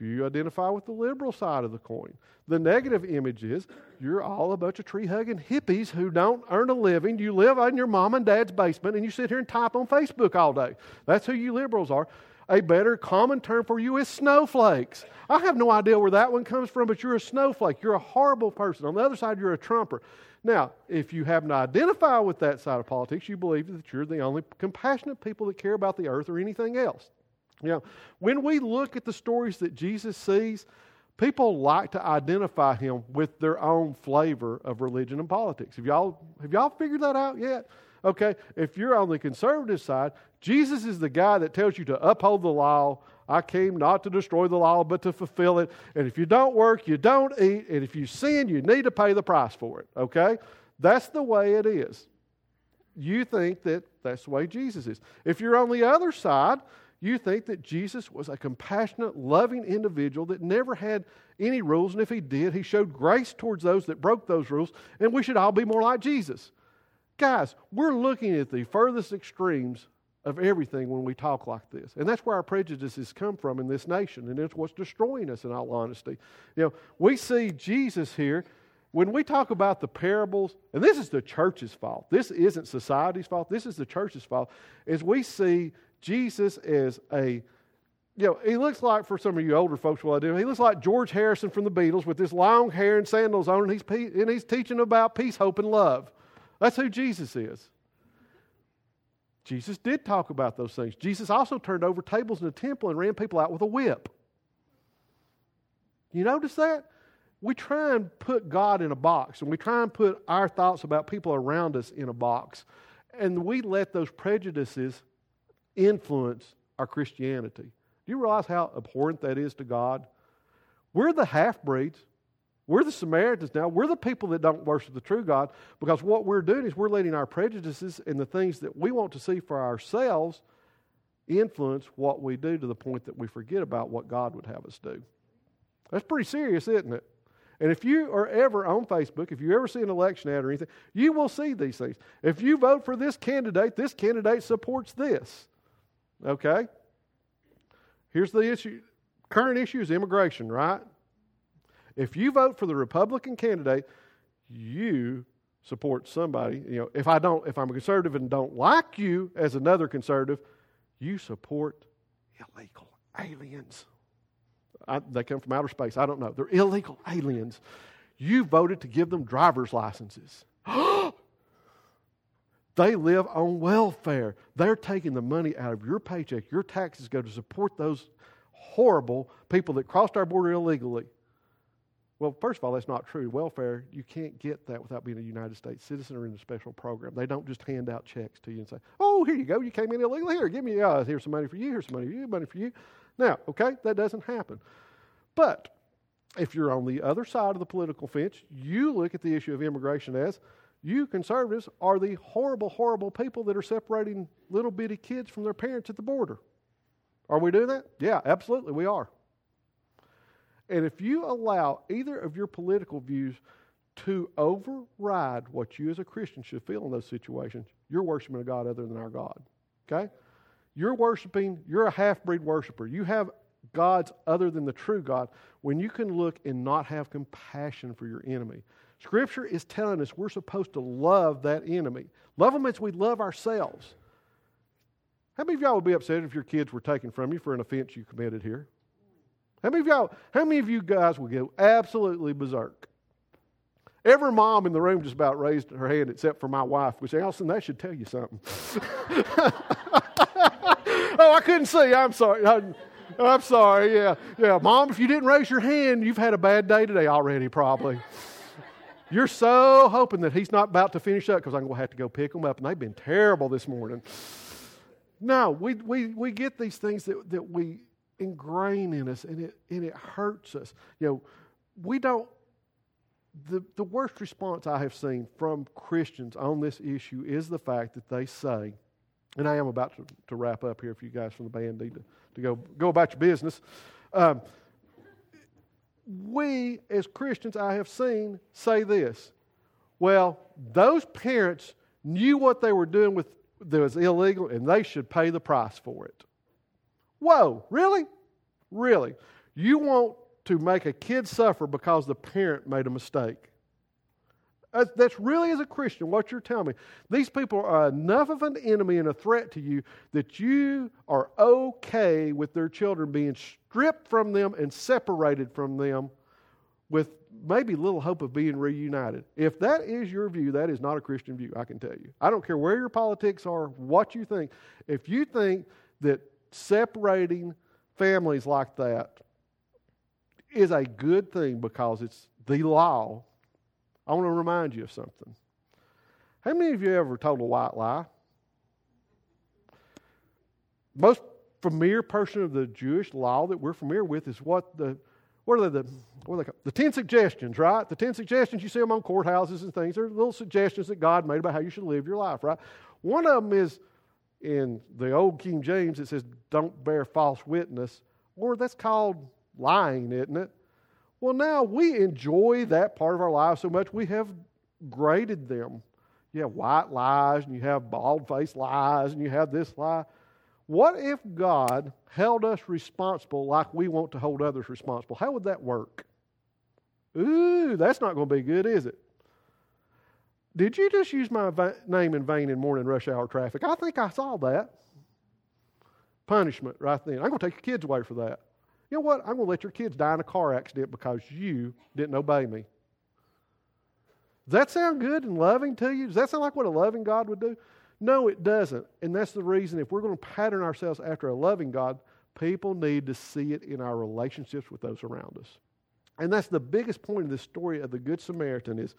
you identify with the liberal side of the coin, the negative image is you're all a bunch of tree hugging hippies who don't earn a living. You live in your mom and dad's basement and you sit here and type on Facebook all day. That's who you liberals are. A better common term for you is snowflakes. I have no idea where that one comes from, but you're a snowflake. You're a horrible person. On the other side, you're a trumper. Now, if you happen to identify with that side of politics, you believe that you're the only compassionate people that care about the earth or anything else. You know, when we look at the stories that Jesus sees, people like to identify him with their own flavor of religion and politics. Have y'all, have y'all figured that out yet? Okay, if you're on the conservative side, Jesus is the guy that tells you to uphold the law. I came not to destroy the law, but to fulfill it. And if you don't work, you don't eat. And if you sin, you need to pay the price for it. Okay? That's the way it is. You think that that's the way Jesus is. If you're on the other side, you think that Jesus was a compassionate, loving individual that never had any rules, and if he did, he showed grace towards those that broke those rules, and we should all be more like Jesus. Guys, we're looking at the furthest extremes of everything when we talk like this. And that's where our prejudices come from in this nation, and it's what's destroying us in all honesty. You know, we see Jesus here when we talk about the parables, and this is the church's fault, this isn't society's fault, this is the church's fault, is we see Jesus is a, you know, he looks like, for some of you older folks, what I do, he looks like George Harrison from the Beatles with this long hair and sandals on, and he's, and he's teaching about peace, hope, and love. That's who Jesus is. Jesus did talk about those things. Jesus also turned over tables in the temple and ran people out with a whip. You notice that? we try and put God in a box and we try and put our thoughts about people around us in a box. And we let those prejudices influence our Christianity. Do you realize how abhorrent that is to God? We're the half breeds. We're the Samaritans now. We're the people that don't worship the true God because what we're doing is we're letting our prejudices and the things that we want to see for ourselves influence what we do to the point that we forget about what God would have us do. That's pretty serious, isn't it? And if you are ever on Facebook, if you ever see an election ad or anything, you will see these things. If you vote for this candidate, this candidate supports this. Okay? Here's the issue. Current issue is immigration, right? If you vote for the Republican candidate, you support somebody. You know, if I don't, if I'm a conservative and don't like you as another conservative, you support illegal aliens. I, they come from outer space. I don't know. They're illegal aliens. You voted to give them driver's licenses. they live on welfare. They're taking the money out of your paycheck. Your taxes go to support those horrible people that crossed our border illegally. Well, first of all, that's not true. Welfare, you can't get that without being a United States citizen or in a special program. They don't just hand out checks to you and say, oh, here you go. You came in illegally. Here, give me, uh, here's some money for you. Here's some money for you, money for you. Now, okay, that doesn't happen. But if you're on the other side of the political fence, you look at the issue of immigration as you conservatives are the horrible, horrible people that are separating little bitty kids from their parents at the border. Are we doing that? Yeah, absolutely, we are. And if you allow either of your political views to override what you as a Christian should feel in those situations, you're worshiping a God other than our God. Okay? You're worshiping, you're a half breed worshiper. You have gods other than the true God when you can look and not have compassion for your enemy. Scripture is telling us we're supposed to love that enemy. Love them as we love ourselves. How many of y'all would be upset if your kids were taken from you for an offense you committed here? How many of y'all, how many of you guys would go absolutely berserk? Every mom in the room just about raised her hand except for my wife, which Allison, that should tell you something. oh, I couldn't see. I'm sorry. I, I'm sorry. Yeah, yeah. Mom, if you didn't raise your hand, you've had a bad day today already, probably. You're so hoping that he's not about to finish up because I'm going to have to go pick them up, and they've been terrible this morning. No, we, we, we get these things that, that we ingrain in us, and it, and it hurts us. You know, we don't. The, the worst response I have seen from Christians on this issue is the fact that they say, and I am about to, to wrap up here if you guys from the band need to, to go, go about your business. Um, we, as Christians, I have seen say this. Well, those parents knew what they were doing with that was illegal and they should pay the price for it. Whoa, really? Really? You want to make a kid suffer because the parent made a mistake. That's really, as a Christian, what you're telling me. These people are enough of an enemy and a threat to you that you are okay with their children being stripped from them and separated from them with maybe little hope of being reunited. If that is your view, that is not a Christian view, I can tell you. I don't care where your politics are, what you think. If you think that separating families like that is a good thing because it's the law, I want to remind you of something. How many of you ever told a white lie? Most familiar portion of the Jewish law that we're familiar with is what the what are they, the what are they called? The ten suggestions, right? The ten suggestions you see them on courthouses and things. They're little suggestions that God made about how you should live your life, right? One of them is in the old King James. It says, "Don't bear false witness," or that's called lying, isn't it? Well, now we enjoy that part of our life so much we have graded them. You have white lies, and you have bald faced lies, and you have this lie. What if God held us responsible like we want to hold others responsible? How would that work? Ooh, that's not going to be good, is it? Did you just use my va- name in vain in morning rush hour traffic? I think I saw that. Punishment right then. I'm going to take your kids away for that. You know what? I'm going to let your kids die in a car accident because you didn't obey me. Does that sound good and loving to you? Does that sound like what a loving God would do? No, it doesn't. And that's the reason if we're going to pattern ourselves after a loving God, people need to see it in our relationships with those around us. And that's the biggest point of the story of the Good Samaritan is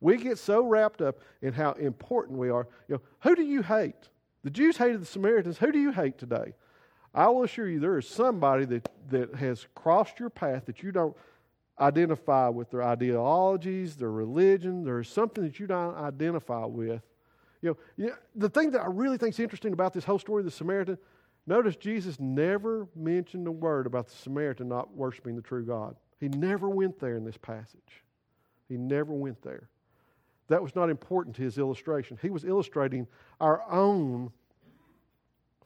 we get so wrapped up in how important we are. You know, who do you hate? The Jews hated the Samaritans. Who do you hate today? I will assure you there is somebody that, that has crossed your path that you don't identify with their ideologies, their religion. There is something that you don't identify with. You know, the thing that I really think is interesting about this whole story of the Samaritan, notice Jesus never mentioned a word about the Samaritan not worshiping the true God. He never went there in this passage. He never went there. That was not important to his illustration. He was illustrating our own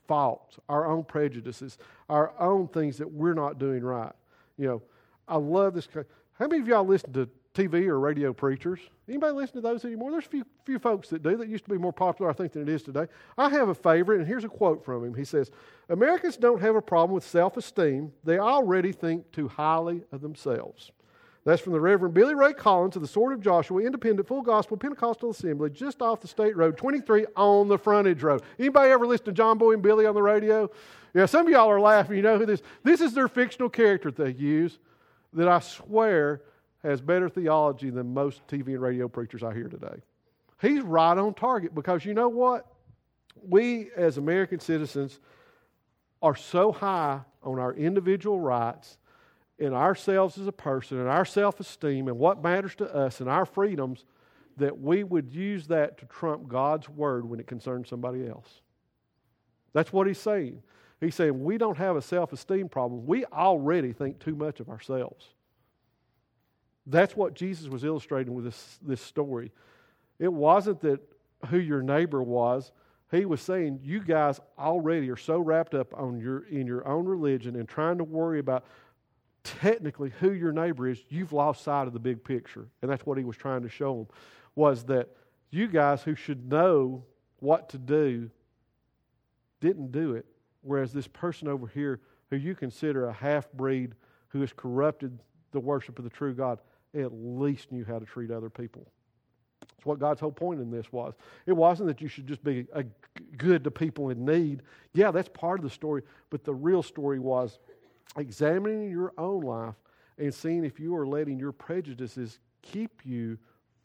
faults, our own prejudices, our own things that we're not doing right. You know, I love this. How many of y'all listen to TV or radio preachers? Anybody listen to those anymore? There's a few, few folks that do. That used to be more popular, I think, than it is today. I have a favorite, and here's a quote from him. He says, Americans don't have a problem with self esteem. They already think too highly of themselves. That's from the Reverend Billy Ray Collins of the Sword of Joshua Independent Full Gospel Pentecostal Assembly, just off the State Road 23 on the frontage road. Anybody ever listen to John Boy and Billy on the radio? Yeah, some of y'all are laughing. You know who this? This is their fictional character they use that I swear has better theology than most TV and radio preachers I hear today. He's right on target because you know what? We as American citizens are so high on our individual rights and ourselves as a person and our self esteem and what matters to us and our freedoms that we would use that to trump God's word when it concerns somebody else. That's what he's saying. He's saying we don't have a self esteem problem. We already think too much of ourselves. That's what Jesus was illustrating with this, this story. It wasn't that who your neighbor was. He was saying you guys already are so wrapped up on your, in your own religion and trying to worry about technically who your neighbor is, you've lost sight of the big picture. And that's what he was trying to show them was that you guys who should know what to do didn't do it. Whereas this person over here, who you consider a half breed who has corrupted the worship of the true God, at least knew how to treat other people. That's what God's whole point in this was. It wasn't that you should just be a good to people in need. Yeah, that's part of the story, but the real story was examining your own life and seeing if you are letting your prejudices keep you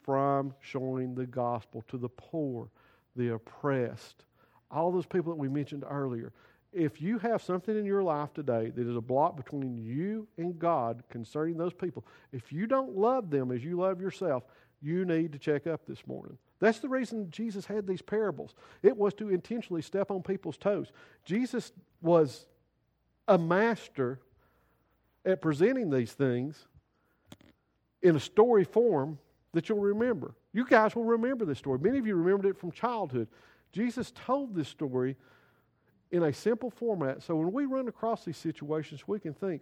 from showing the gospel to the poor, the oppressed, all those people that we mentioned earlier. If you have something in your life today that is a block between you and God concerning those people, if you don't love them as you love yourself, you need to check up this morning. That's the reason Jesus had these parables. It was to intentionally step on people's toes. Jesus was a master at presenting these things in a story form that you'll remember. You guys will remember this story. Many of you remembered it from childhood. Jesus told this story in a simple format so when we run across these situations, we can think,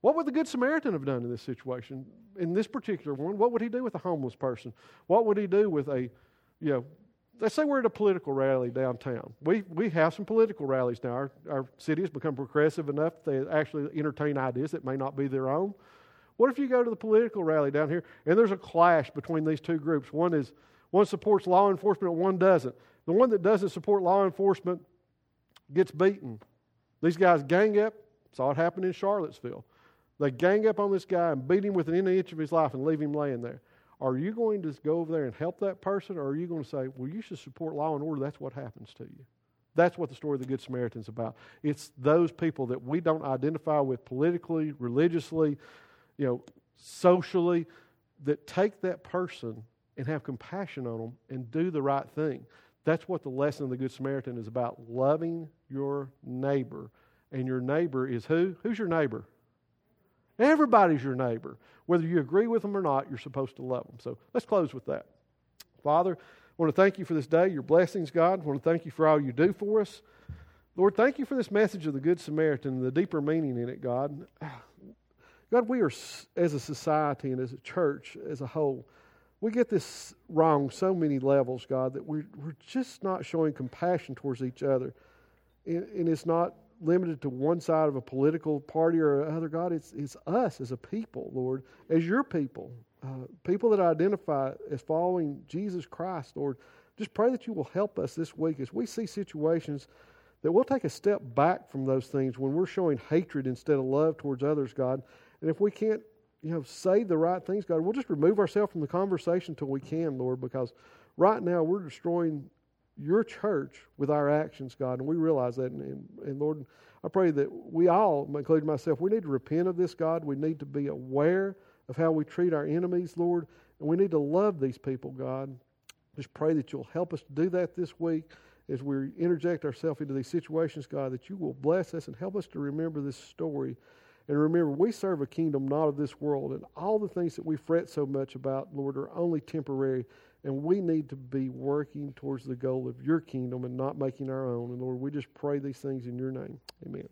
what would the Good Samaritan have done in this situation? In this particular one, what would he do with a homeless person? What would he do with a, you know, let's say we're at a political rally downtown. We, we have some political rallies now. Our, our city has become progressive enough they actually entertain ideas that may not be their own. What if you go to the political rally down here and there's a clash between these two groups? One is one supports law enforcement and one doesn't. The one that doesn't support law enforcement gets beaten. These guys gang up. Saw it happen in Charlottesville. They gang up on this guy and beat him within an inch of his life and leave him laying there. Are you going to go over there and help that person, or are you going to say, well, you should support law and order? That's what happens to you. That's what the story of the Good Samaritan is about. It's those people that we don't identify with politically, religiously, you know, socially, that take that person and have compassion on them and do the right thing. That's what the lesson of the Good Samaritan is about loving your neighbor. And your neighbor is who? Who's your neighbor? Everybody's your neighbor. Whether you agree with them or not, you're supposed to love them. So let's close with that. Father, I want to thank you for this day, your blessings, God. I want to thank you for all you do for us. Lord, thank you for this message of the Good Samaritan and the deeper meaning in it, God. God, we are, as a society and as a church as a whole, we get this wrong so many levels, God, that we're, we're just not showing compassion towards each other. And, and it's not limited to one side of a political party or other, God. It's, it's us as a people, Lord, as your people, uh, people that identify as following Jesus Christ, Lord. Just pray that you will help us this week as we see situations that we'll take a step back from those things when we're showing hatred instead of love towards others, God. And if we can't, you know, say the right things, God, we'll just remove ourselves from the conversation until we can, Lord, because right now we're destroying your church with our actions, God, and we realize that. And, and, and, Lord, I pray that we all, including myself, we need to repent of this, God. We need to be aware of how we treat our enemies, Lord, and we need to love these people, God. Just pray that you'll help us to do that this week as we interject ourselves into these situations, God, that you will bless us and help us to remember this story. And remember, we serve a kingdom not of this world, and all the things that we fret so much about, Lord, are only temporary. And we need to be working towards the goal of your kingdom and not making our own. And Lord, we just pray these things in your name. Amen.